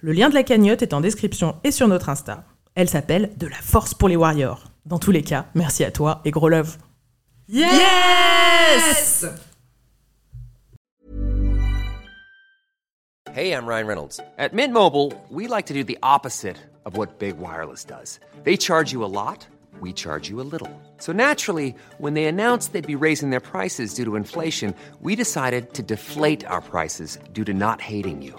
Le lien de la cagnotte est en description et sur notre Insta. Elle s'appelle De la force pour les warriors. Dans tous les cas, merci à toi et gros love. Yes! Hey, I'm Ryan Reynolds. At Mint Mobile, we like to do the opposite of what Big Wireless does. They charge you a lot, we charge you a little. So naturally, when they announced they'd be raising their prices due to inflation, we decided to deflate our prices due to not hating you.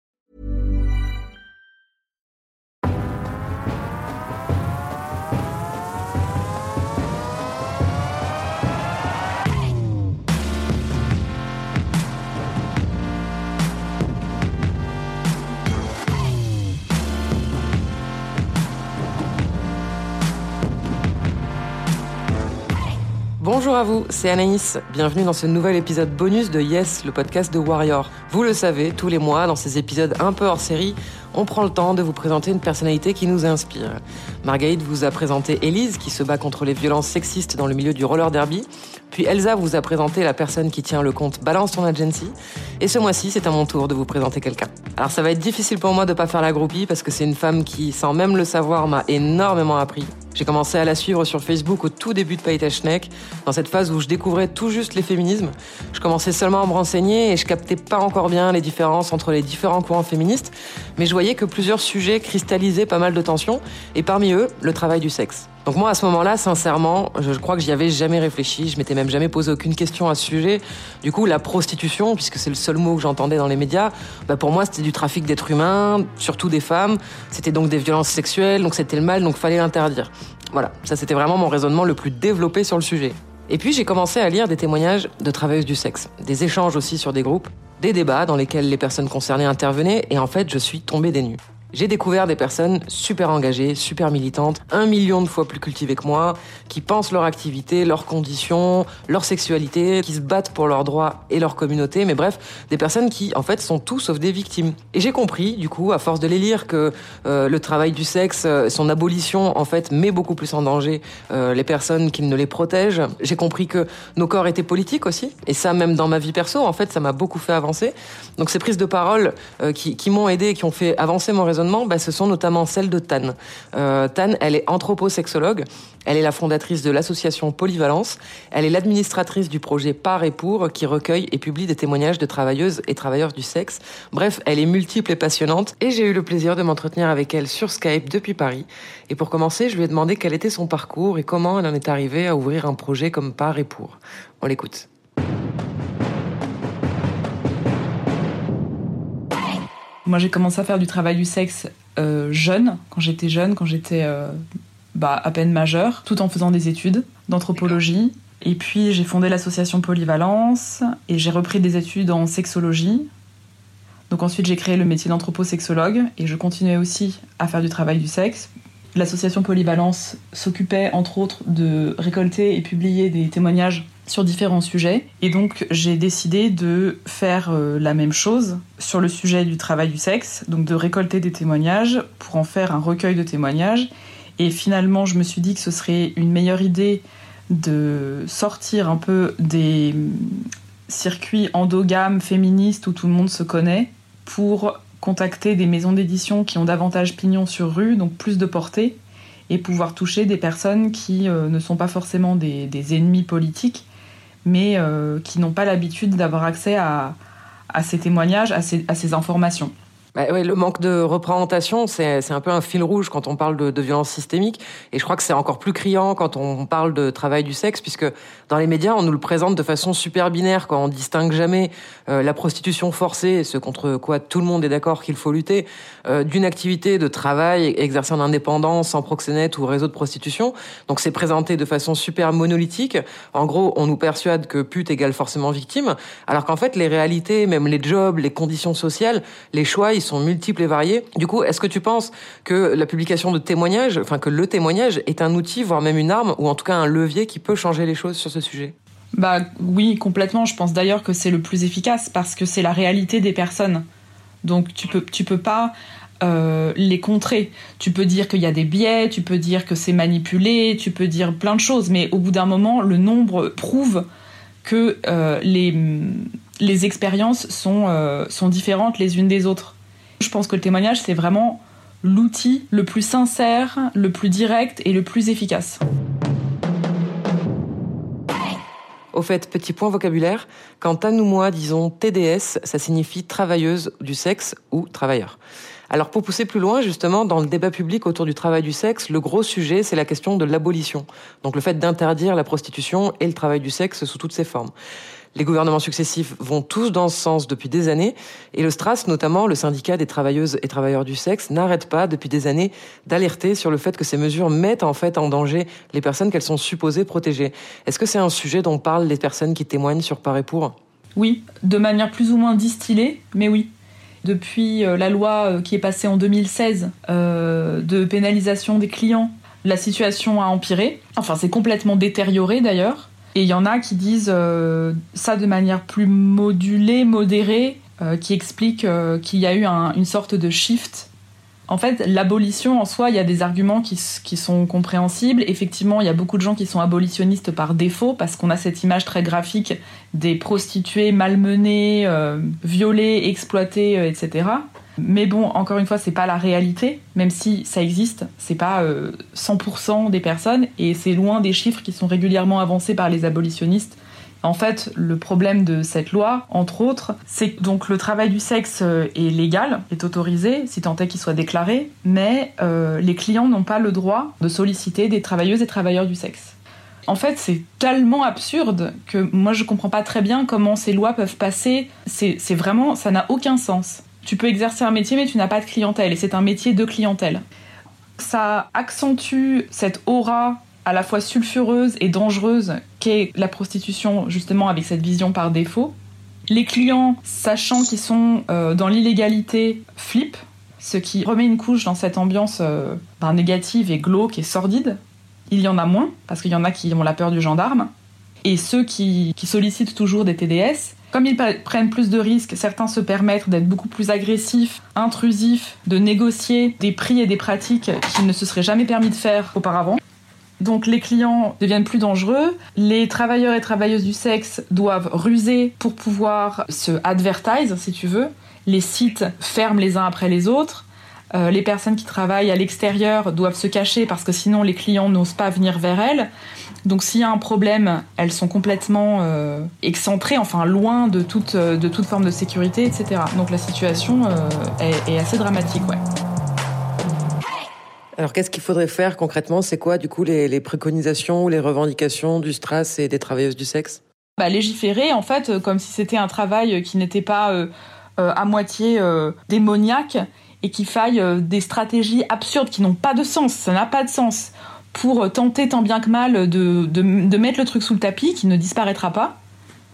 Bonjour à vous, c'est Anaïs. Bienvenue dans ce nouvel épisode bonus de Yes, le podcast de Warrior. Vous le savez, tous les mois, dans ces épisodes un peu hors série, on prend le temps de vous présenter une personnalité qui nous inspire. Marguerite vous a présenté Élise, qui se bat contre les violences sexistes dans le milieu du roller derby. Puis Elsa vous a présenté la personne qui tient le compte Balance ton agency. Et ce mois-ci, c'est à mon tour de vous présenter quelqu'un. Alors ça va être difficile pour moi de pas faire la groupie parce que c'est une femme qui, sans même le savoir, m'a énormément appris. J'ai commencé à la suivre sur Facebook au tout début de Paytechnek, dans cette phase où je découvrais tout juste les féminismes. Je commençais seulement à me renseigner et je captais pas encore bien les différences entre les différents courants féministes, mais je que plusieurs sujets cristallisaient pas mal de tensions, et parmi eux, le travail du sexe. Donc moi, à ce moment-là, sincèrement, je crois que j'y avais jamais réfléchi. Je m'étais même jamais posé aucune question à ce sujet. Du coup, la prostitution, puisque c'est le seul mot que j'entendais dans les médias, bah pour moi, c'était du trafic d'êtres humains, surtout des femmes. C'était donc des violences sexuelles, donc c'était le mal, donc fallait l'interdire. Voilà, ça c'était vraiment mon raisonnement le plus développé sur le sujet. Et puis j'ai commencé à lire des témoignages de travailleuses du sexe, des échanges aussi sur des groupes, des débats dans lesquels les personnes concernées intervenaient, et en fait, je suis tombée des nues. J'ai découvert des personnes super engagées, super militantes, un million de fois plus cultivées que moi, qui pensent leur activité, leurs conditions, leur sexualité, qui se battent pour leurs droits et leur communauté, mais bref, des personnes qui, en fait, sont tout sauf des victimes. Et j'ai compris, du coup, à force de les lire, que euh, le travail du sexe, euh, son abolition, en fait, met beaucoup plus en danger euh, les personnes qui ne les protègent. J'ai compris que nos corps étaient politiques aussi, et ça, même dans ma vie perso, en fait, ça m'a beaucoup fait avancer. Donc ces prises de parole qui, qui m'ont aidé, qui ont fait avancer mon raisonnement, bah, ce sont notamment celles de Tan. Euh, Tan, elle est anthroposexologue. Elle est la fondatrice de l'association Polyvalence. Elle est l'administratrice du projet Par et Pour, qui recueille et publie des témoignages de travailleuses et travailleurs du sexe. Bref, elle est multiple et passionnante. Et j'ai eu le plaisir de m'entretenir avec elle sur Skype depuis Paris. Et pour commencer, je lui ai demandé quel était son parcours et comment elle en est arrivée à ouvrir un projet comme Par et Pour. On l'écoute. Moi, j'ai commencé à faire du travail du sexe euh, jeune, quand j'étais jeune, quand j'étais euh, bah, à peine majeure, tout en faisant des études d'anthropologie. Et puis, j'ai fondé l'association Polyvalence et j'ai repris des études en sexologie. Donc ensuite, j'ai créé le métier d'anthroposexologue et je continuais aussi à faire du travail du sexe. L'association Polyvalence s'occupait entre autres de récolter et publier des témoignages sur différents sujets. Et donc j'ai décidé de faire euh, la même chose sur le sujet du travail du sexe, donc de récolter des témoignages pour en faire un recueil de témoignages. Et finalement, je me suis dit que ce serait une meilleure idée de sortir un peu des mm, circuits endogames féministes où tout le monde se connaît pour contacter des maisons d'édition qui ont davantage pignon sur rue, donc plus de portée, et pouvoir toucher des personnes qui euh, ne sont pas forcément des, des ennemis politiques, mais euh, qui n'ont pas l'habitude d'avoir accès à, ces témoignages, à ces, informations. Bah ouais, le manque de représentation, c'est un peu un fil rouge quand on parle de, de violence systémique. Et je crois que c'est encore plus criant quand on parle de travail du sexe, puisque dans les médias, on nous le présente de façon super binaire, quand on distingue jamais euh, la prostitution forcée, ce contre quoi tout le monde est d'accord qu'il faut lutter, euh, d'une activité de travail exercée en indépendance, sans proxénète ou réseau de prostitution. Donc c'est présenté de façon super monolithique. En gros, on nous persuade que pute égale forcément victime, alors qu'en fait, les réalités, même les jobs, les conditions sociales, les choix, sont multiples et variés. Du coup, est-ce que tu penses que la publication de témoignages, enfin que le témoignage est un outil, voire même une arme, ou en tout cas un levier qui peut changer les choses sur ce sujet? Bah oui, complètement. Je pense d'ailleurs que c'est le plus efficace parce que c'est la réalité des personnes. Donc tu peux, tu peux pas euh, les contrer. Tu peux dire qu'il y a des biais, tu peux dire que c'est manipulé, tu peux dire plein de choses, mais au bout d'un moment, le nombre prouve que euh, les, les expériences sont, euh, sont différentes les unes des autres. Je pense que le témoignage, c'est vraiment l'outil le plus sincère, le plus direct et le plus efficace. Au fait, petit point vocabulaire, quand à nous moi disons TDS, ça signifie travailleuse du sexe ou travailleur. Alors pour pousser plus loin, justement, dans le débat public autour du travail du sexe, le gros sujet, c'est la question de l'abolition. Donc le fait d'interdire la prostitution et le travail du sexe sous toutes ses formes. Les gouvernements successifs vont tous dans ce sens depuis des années, et le STRAS, notamment le syndicat des travailleuses et travailleurs du sexe, n'arrête pas depuis des années d'alerter sur le fait que ces mesures mettent en fait en danger les personnes qu'elles sont supposées protéger. Est-ce que c'est un sujet dont parlent les personnes qui témoignent sur Par et pour? Oui, de manière plus ou moins distillée, mais oui. Depuis euh, la loi euh, qui est passée en 2016 euh, de pénalisation des clients, la situation a empiré. Enfin, c'est complètement détérioré d'ailleurs. Et il y en a qui disent euh, ça de manière plus modulée, modérée, euh, qui explique euh, qu'il y a eu un, une sorte de shift. En fait, l'abolition en soi, il y a des arguments qui, sont compréhensibles. Effectivement, il y a beaucoup de gens qui sont abolitionnistes par défaut parce qu'on a cette image très graphique des prostituées malmenées, violées, exploitées, etc. Mais bon, encore une fois, c'est pas la réalité, même si ça existe, c'est pas euh, 100% des personnes et c'est loin des chiffres qui sont régulièrement avancés par les abolitionnistes. En fait, le problème de cette loi, entre autres, c'est que donc le travail du sexe euh, est légal, est autorisé, si tant est qu'il soit déclaré, mais euh, les clients n'ont pas le droit de solliciter des travailleuses et travailleurs du sexe. En fait, c'est tellement absurde que moi je comprends pas très bien comment ces lois peuvent passer. C'est vraiment, ça n'a aucun sens. Tu peux exercer un métier, mais tu n'as pas de clientèle, et c'est un métier de clientèle. Ça accentue cette aura à la fois sulfureuse et dangereuse qu'est la prostitution, justement, avec cette vision par défaut. Les clients, sachant qu'ils sont euh, dans l'illégalité, flippent, ce qui remet une couche dans cette ambiance euh, ben, négative et glauque et sordide. Il y en a moins, parce qu'il y en a qui ont la peur du gendarme. Et ceux qui, qui sollicitent toujours des TDS, comme ils prennent plus de risques, certains se permettent d'être beaucoup plus agressifs, intrusifs, de négocier des prix et des pratiques qu'ils ne se seraient jamais permis de faire auparavant. Donc les clients deviennent plus dangereux, les travailleurs et travailleuses du sexe doivent ruser pour pouvoir se advertise, si tu veux. Les sites ferment les uns après les autres. Euh, les personnes qui travaillent à l'extérieur doivent se cacher parce que sinon les clients n'osent pas venir vers elles. Donc s'il y a un problème, elles sont complètement euh, excentrées, enfin loin de toute, euh, de toute forme de sécurité, etc. Donc la situation euh, est, est, assez dramatique, ouais. Alors qu'est-ce qu'il faudrait faire concrètement? C'est quoi du coup les, les, préconisations ou les revendications du STRAS et des travailleuses du sexe? Bah, Légiférer en fait comme si c'était un travail qui n'était pas à moitié démoniaque et qu'il faille des stratégies absurdes qui n'ont pas de sens. Ça n'a pas de sens pour tenter tant bien que mal de, de, mettre le truc sous le tapis qui ne disparaîtra pas.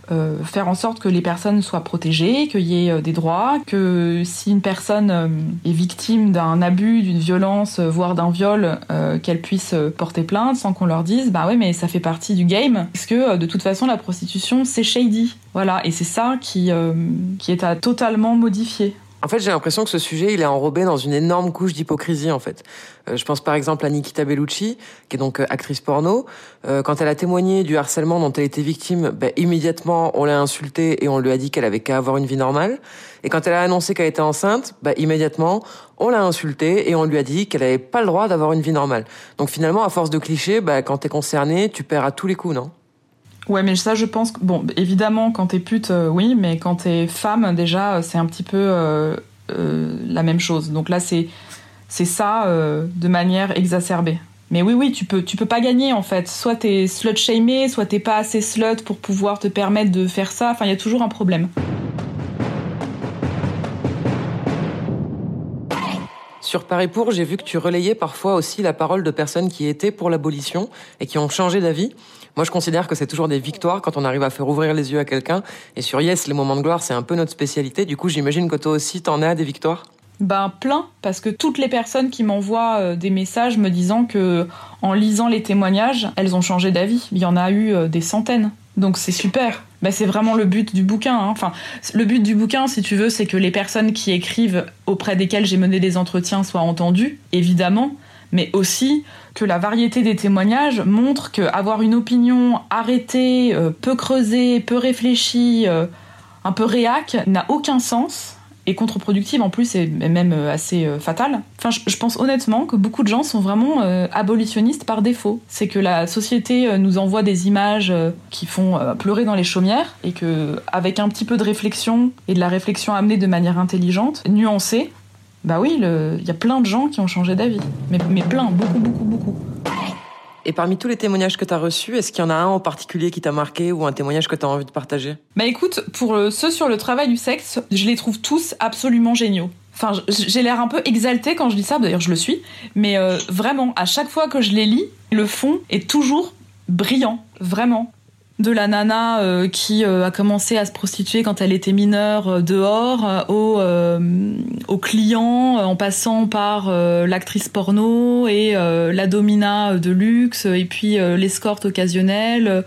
Euh, faire en sorte que les personnes soient protégées, qu'il y ait euh, des droits, que si une personne euh, est victime d'un abus, d'une violence, euh, voire d'un viol, euh, qu'elle puisse porter plainte sans qu'on leur dise bah ouais mais ça fait partie du game, parce que de toute façon la prostitution c'est shady. Voilà, et c'est ça qui, qui est à totalement modifier. En fait, j'ai l'impression que ce sujet, il est enrobé dans une énorme couche d'hypocrisie, en fait. Euh, je pense par exemple à Nikita Bellucci, qui est donc euh, actrice porno. Euh, quand elle a témoigné du harcèlement dont elle était victime, bah, immédiatement, on l'a insultée et on lui a dit qu'elle avait qu'à avoir une vie normale. Et quand elle a annoncé qu'elle était enceinte, bah, immédiatement, on l'a insultée et on lui a dit qu'elle avait pas le droit d'avoir une vie normale. Donc finalement, à force de clichés, bah, quand t'es concerné, tu perds à tous les coups, non? Ouais, mais ça, je pense que, bon, évidemment, quand t'es pute, euh, oui, mais quand t'es femme, déjà, c'est un petit peu euh, euh, la même chose. Donc là, c'est c'est ça euh, de manière exacerbée. Mais oui, oui, tu peux, tu peux pas gagner en fait. Soit t'es slut shamé, soit t'es pas assez slut pour pouvoir te permettre de faire ça. Enfin, il y a toujours un problème. Sur Paris Pour, j'ai vu que tu relayais parfois aussi la parole de personnes qui étaient pour l'abolition et qui ont changé d'avis. Moi, je considère que c'est toujours des victoires quand on arrive à faire ouvrir les yeux à quelqu'un. Et sur Yes, les moments de gloire, c'est un peu notre spécialité. Du coup, j'imagine que toi aussi, t'en as des victoires? Ben plein, parce que toutes les personnes qui m'envoient euh, des messages me disant que en lisant les témoignages, elles ont changé d'avis. Il y en a eu euh, des centaines. Donc c'est super. Ben, c'est vraiment le but du bouquin. Hein. Enfin, le but du bouquin, si tu veux, c'est que les personnes qui écrivent auprès desquelles j'ai mené des entretiens soient entendues, évidemment, mais aussi que la variété des témoignages montre qu'avoir une opinion arrêtée, euh, peu creusée, peu réfléchie, un peu réac, n'a aucun sens et contre-productive en plus et même euh, assez euh, fatale. Enfin, je, pense honnêtement que beaucoup de gens sont vraiment euh, abolitionnistes par défaut. C'est que la société nous envoie des images qui font pleurer dans les chaumières et que avec un petit peu de réflexion et de la réflexion amenée de manière intelligente, nuancée, bah oui, il y a plein de gens qui ont changé d'avis. Mais, mais plein, beaucoup, beaucoup, beaucoup. Et parmi tous les témoignages que tu as reçus, est-ce qu'il y en a un en particulier qui t'a marqué ou un témoignage que tu as envie de partager? Bah écoute, pour euh, ceux sur le travail du sexe, je les trouve tous absolument géniaux. Enfin, j'ai l'air un peu exaltée quand je dis ça, d'ailleurs je le suis, mais euh, vraiment, à chaque fois que je les lis, le fond est toujours brillant, vraiment de la nana euh, qui euh, a commencé à se prostituer quand elle était mineure euh, dehors au, au client en passant par l'actrice porno et la domina de luxe et puis l'escorte occasionnelle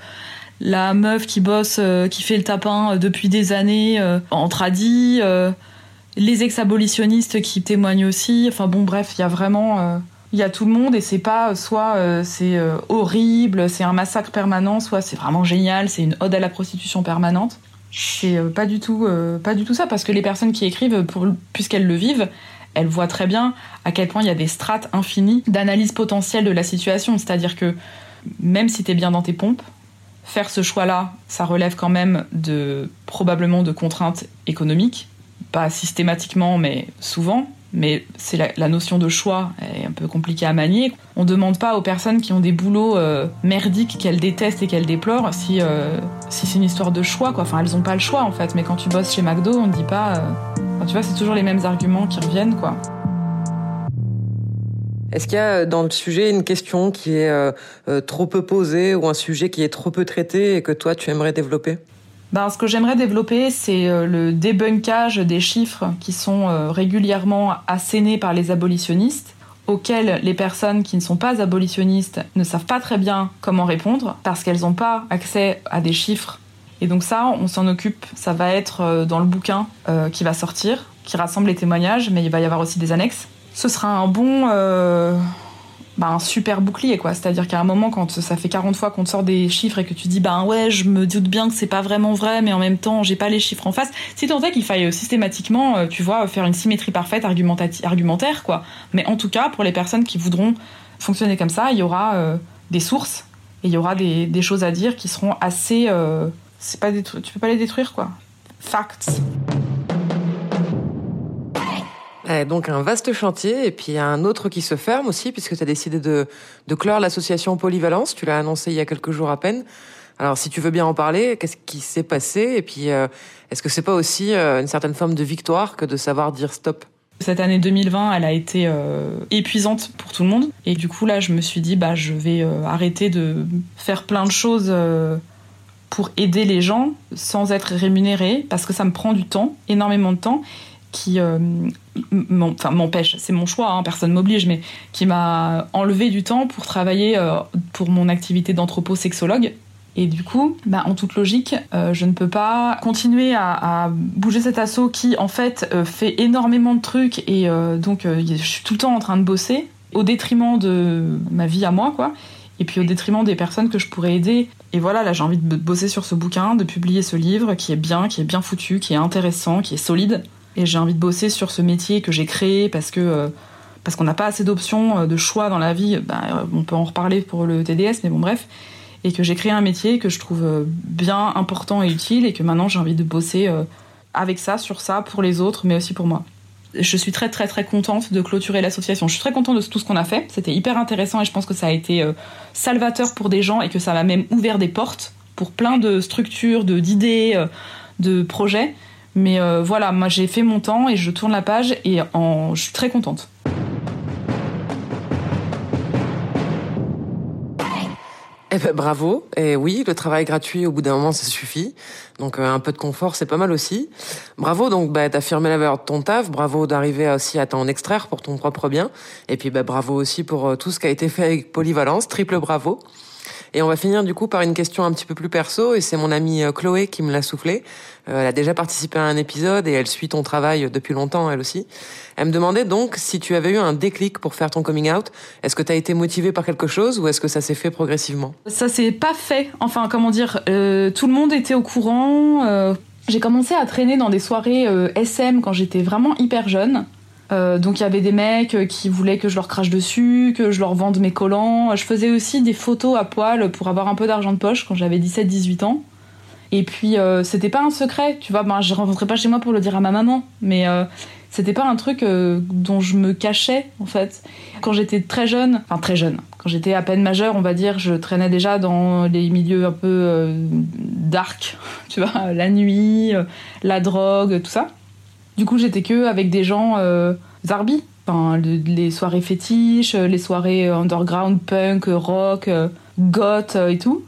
la meuf qui bosse qui fait le tapin depuis des années en tradit les ex-abolitionnistes qui témoignent aussi. Enfin bon bref il y a vraiment il y a tout le monde et c'est pas soit euh, c'est euh, horrible, c'est un massacre permanent, soit c'est vraiment génial, c'est une ode à la prostitution permanente. C'est euh, pas du tout pas du tout ça parce que les personnes qui écrivent puisqu'elles le vivent, elles voient très bien à quel point il y a des strates infinies d'analyse potentielle de la situation, c'est-à-dire que même si tu es bien dans tes pompes, faire ce choix-là, ça relève quand même de probablement de contraintes économiques, pas systématiquement mais souvent mais c'est la, notion de choix est un peu compliquée à manier. On demande pas aux personnes qui ont des boulots euh, merdiques qu'elles détestent et qu'elles déplorent si, euh, si c'est une histoire de choix elles ont pas le choix en fait. Mais quand tu bosses chez McDo, on ne dit pas. Euh, tu vois, c'est toujours les mêmes arguments qui reviennent. Est-ce qu'il y a dans le sujet une question qui est trop peu posée ou un sujet qui est trop peu traité et que toi tu aimerais développer? Ben, ce que j'aimerais développer, c'est euh, le débunkage des chiffres qui sont euh, régulièrement assénés par les abolitionnistes, auxquels les personnes qui ne sont pas abolitionnistes ne savent pas très bien comment répondre, parce qu'elles n'ont pas accès à des chiffres. Et donc ça, on s'en occupe, ça va être euh, dans le bouquin qui va sortir, qui rassemble les témoignages, mais il va y avoir aussi des annexes. Ce sera un bon bah, un super bouclier quoi. C'est à dire qu'à un moment quand ça fait 40 fois qu'on te sort des chiffres et que tu dis bah ouais je me doute bien que c'est pas vraiment vrai mais en même temps j'ai pas les chiffres en face. Si tant est qu'il faille euh, systématiquement euh, tu vois faire une symétrie parfaite argumentaire quoi. Mais en tout cas pour les personnes qui voudront fonctionner comme ça il y aura euh, des sources et il y aura des, choses à dire qui seront assez c'est pas tu peux pas les détruire quoi. Facts donc un vaste chantier et puis un autre qui se ferme aussi puisque tu as décidé de, de clore l'association Polyvalence. Tu l'as annoncé il y a quelques jours à peine. Alors si tu veux bien en parler, qu'est-ce qui s'est passé et puis euh, est-ce que c'est pas aussi euh, une certaine forme de victoire que de savoir dire stop? Cette année 2020, elle a été euh, épuisante pour tout le monde. Et du coup, là, je me suis dit, bah, je vais arrêter de faire plein de choses pour aider les gens sans être rémunérée, parce que ça me prend du temps, énormément de temps qui euh, m'empêche, c'est mon choix, hein, personne m'oblige, mais qui m'a enlevé du temps pour travailler euh, pour mon activité d'anthroposexologue. Et du coup, bah, en toute logique, euh, je ne peux pas continuer à, bouger cet assaut qui, en fait, fait énormément de trucs et donc je suis tout le temps en train de bosser au détriment de ma vie à moi, quoi. Et puis au détriment des personnes que je pourrais aider. Et voilà, là j'ai envie de bosser sur ce bouquin, de publier ce livre qui est bien, qui est bien foutu, qui est intéressant, qui est solide et j'ai envie de bosser sur ce métier que j'ai créé parce que euh, parce qu'on n'a pas assez d'options euh, de choix dans la vie. Bah, euh, on peut en reparler pour le TDS, mais bon bref. Et que j'ai créé un métier que je trouve bien important et utile et que maintenant j'ai envie de bosser avec ça, sur ça, pour les autres, mais aussi pour moi. je suis très très très contente de clôturer l'association. Je suis très contente de tout ce qu'on a fait. C'était hyper intéressant et je pense que ça a été salvateur pour des gens et que ça m'a même ouvert des portes pour plein de structures, d'idées, de projets. Mais euh, voilà, moi j'ai fait mon temps et je tourne la page et en, je suis très contente. Eh ben bravo. Et oui, le travail gratuit, au bout d'un moment, ça suffit. Donc euh, un peu de confort, c'est pas mal aussi. Bravo, donc bah, d'affirmer la valeur de ton taf. Bravo d'arriver aussi à t'en extraire pour ton propre bien. Et puis bah, bravo aussi pour euh, tout ce qui a été fait avec Polyvalence. Triple bravo. Et on va finir du coup par une question un petit peu plus perso, et c'est mon amie euh, Chloé qui me l'a soufflé. Euh, elle a déjà participé à un épisode et elle suit ton travail depuis longtemps, elle aussi. Elle me demandait donc si tu avais eu un déclic pour faire ton coming out. Est-ce que tu as été motivée par quelque chose ou est-ce que ça s'est fait progressivement? Ça s'est pas fait. Enfin, comment dire, euh, tout le monde était au courant. j'ai commencé à traîner dans des soirées SM quand j'étais vraiment hyper jeune. Euh, donc il y avait des mecs euh, qui voulaient que je leur crache dessus, que je leur vende mes collants. Je faisais aussi des photos à poil pour avoir un peu d'argent de poche quand j'avais 17-18 ans. Et puis euh, c'était pas un secret, tu vois, ben, je rentrais pas chez moi pour le dire à ma maman, mais c'était pas un truc dont je me cachais en fait. Quand j'étais très jeune, enfin très jeune, quand j'étais à peine majeure, on va dire, je traînais déjà dans les milieux un peu dark, tu vois, la nuit, la drogue, tout ça. Du coup, j'étais que avec des gens euh, zarbi. Enfin, les soirées fétiches, les soirées underground, punk, rock, goth et tout.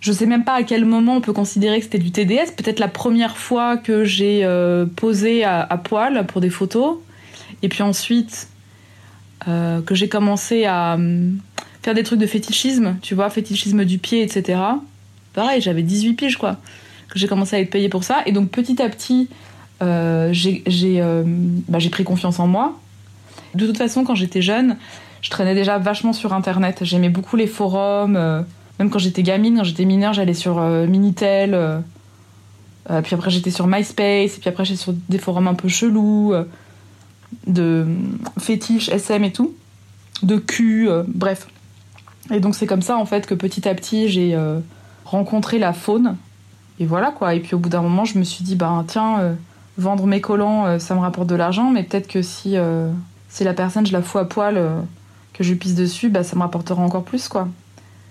Je sais même pas à quel moment on peut considérer que c'était du TDS. Peut-être la première fois que j'ai euh, posé à, poil pour des photos. Et puis ensuite, euh, que j'ai commencé à faire des trucs de fétichisme, tu vois, fétichisme du pied, etc. Pareil, j'avais 18 piges, quoi. Que j'ai commencé à être payée pour ça. Et donc petit à petit, euh, euh, bah, j'ai pris confiance en moi. De toute façon, quand j'étais jeune, je traînais déjà vachement sur Internet. J'aimais beaucoup les forums. Euh, même quand j'étais gamine, quand j'étais mineure, j'allais sur Minitel. puis après, j'étais sur MySpace. Et puis après, j'étais sur des forums un peu chelous. de fétiches, SM et tout. De cul, bref. Et donc, c'est comme ça, en fait, que petit à petit, j'ai rencontré la faune. Et voilà, quoi. Et puis, au bout d'un moment, je me suis dit, bah, tiens vendre mes collants, euh, ça me rapporte de l'argent, mais peut-être que si, euh, la personne, je la fous à poil, euh, que je pisse dessus, bah, ça me rapportera encore plus, quoi.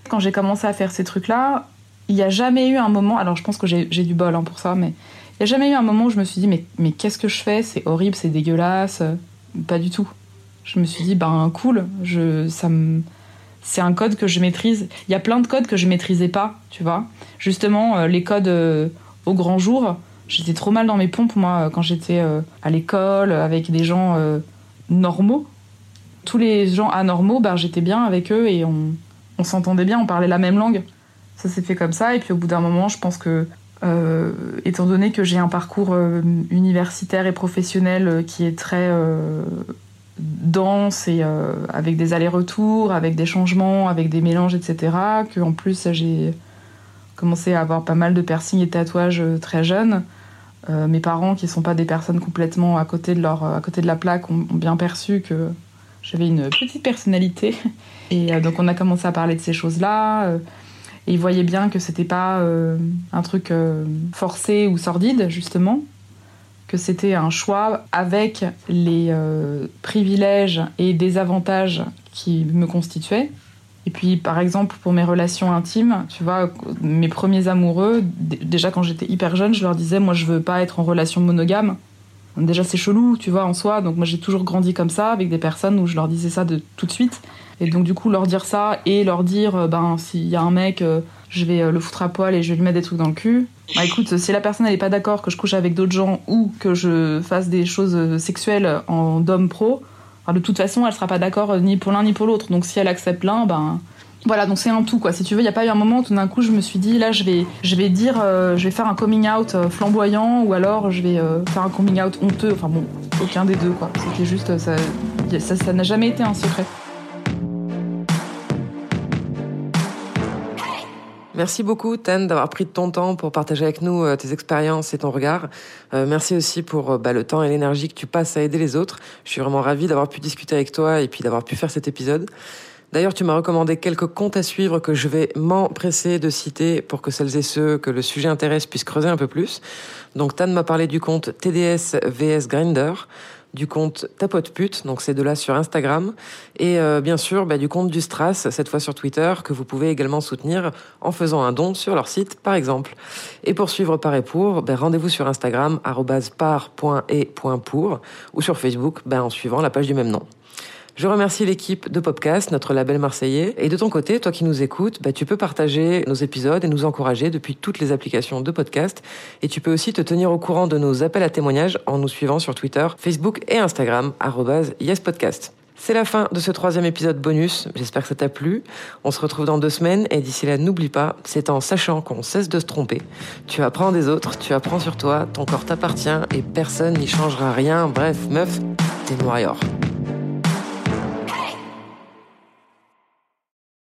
Quand j'ai commencé à faire ces trucs-là, il n'y a jamais eu un moment, alors je pense que j'ai du bol hein, pour ça, mais il n'y a jamais eu un moment où je me suis dit, mais, mais qu'est-ce que je fais? C'est horrible, c'est dégueulasse. Pas du tout. Je me suis dit, ben cool, je, ça me c'est un code que je maîtrise. Il y a plein de codes que je maîtrisais pas, tu vois. Justement, les codes au grand jour, J'étais trop mal dans mes pompes, moi, quand j'étais euh, à l'école, avec des gens euh, normaux. Tous les gens anormaux, bah, j'étais bien avec eux et on, on s'entendait bien, on parlait la même langue. Ça s'est fait comme ça, et puis au bout d'un moment, je pense que, euh, étant donné que j'ai un parcours universitaire et professionnel qui est très dense et avec des allers-retours, avec des changements, avec des mélanges, etc., que en plus j'ai commencé à avoir pas mal de piercings et tatouages très jeunes, euh, mes parents, qui ne sont pas des personnes complètement à côté de, leur, à côté de la plaque, ont, bien perçu que j'avais une petite personnalité. Et euh, donc on a commencé à parler de ces choses-là. Euh, et ils voyaient bien que c'était pas un truc forcé ou sordide, justement. Que c'était un choix avec les privilèges et désavantages qui me constituaient. Et puis, par exemple, pour mes relations intimes, tu vois, mes premiers amoureux, déjà quand j'étais hyper jeune, je leur disais, moi, je veux pas être en relation monogame. Déjà, c'est chelou, tu vois, en soi. Donc, moi, j'ai toujours grandi comme ça, avec des personnes où je leur disais ça de tout de suite. Et donc, du coup, leur dire ça et leur dire, euh, ben, s'il y a un mec, euh, je vais euh, le foutre à poil et je vais lui mettre des trucs dans le cul. Bah, écoute, si la personne, elle est pas d'accord que je couche avec d'autres gens ou que je fasse des choses sexuelles en d'homme pro, de toute façon, elle sera pas d'accord euh, ni pour l'un ni pour l'autre. Donc si elle accepte l'un, ben voilà, donc c'est un tout quoi. Si tu veux, il y a pas eu un moment où tout d'un coup je me suis dit là je vais je vais dire euh, je vais faire un coming out euh, flamboyant ou alors je vais faire un coming out honteux. Enfin bon, aucun des deux quoi. C'était juste ça ça n'a jamais été un secret. Merci beaucoup, Tan, d'avoir pris de ton temps pour partager avec nous euh, tes expériences et ton regard. Euh, merci aussi pour euh, bah, le temps et l'énergie que tu passes à aider les autres. Je suis vraiment ravie d'avoir pu discuter avec toi et puis d'avoir pu faire cet épisode. D'ailleurs, tu m'as recommandé quelques comptes à suivre que je vais m'empresser de citer pour que celles et ceux que le sujet intéresse puissent creuser un peu plus. Donc, Tan m'a parlé du compte TDS VS Grinder, du compte Tapote Pute, donc c'est de là sur Instagram, et euh, bien sûr bah, du compte du Stras, cette fois sur Twitter, que vous pouvez également soutenir en faisant un don sur leur site, par exemple. Et pour suivre Par et Pour, bah, rendez-vous sur Instagram, par.et.pour, ou sur Facebook, bah, en suivant la page du même nom. Je remercie l'équipe de Popcast, notre label marseillais. Et de ton côté, toi qui nous écoutes, bah, tu peux partager nos épisodes et nous encourager depuis toutes les applications de podcast. Et tu peux aussi te tenir au courant de nos appels à témoignages en nous suivant sur Twitter, Facebook et Instagram, yespodcast. C'est la fin de ce troisième épisode bonus. J'espère que ça t'a plu. On se retrouve dans deux semaines et d'ici là, n'oublie pas, c'est en sachant qu'on cesse de se tromper. Tu apprends des autres, tu apprends sur toi, ton corps t'appartient et personne n'y changera rien. Bref, meuf, t'es warrior.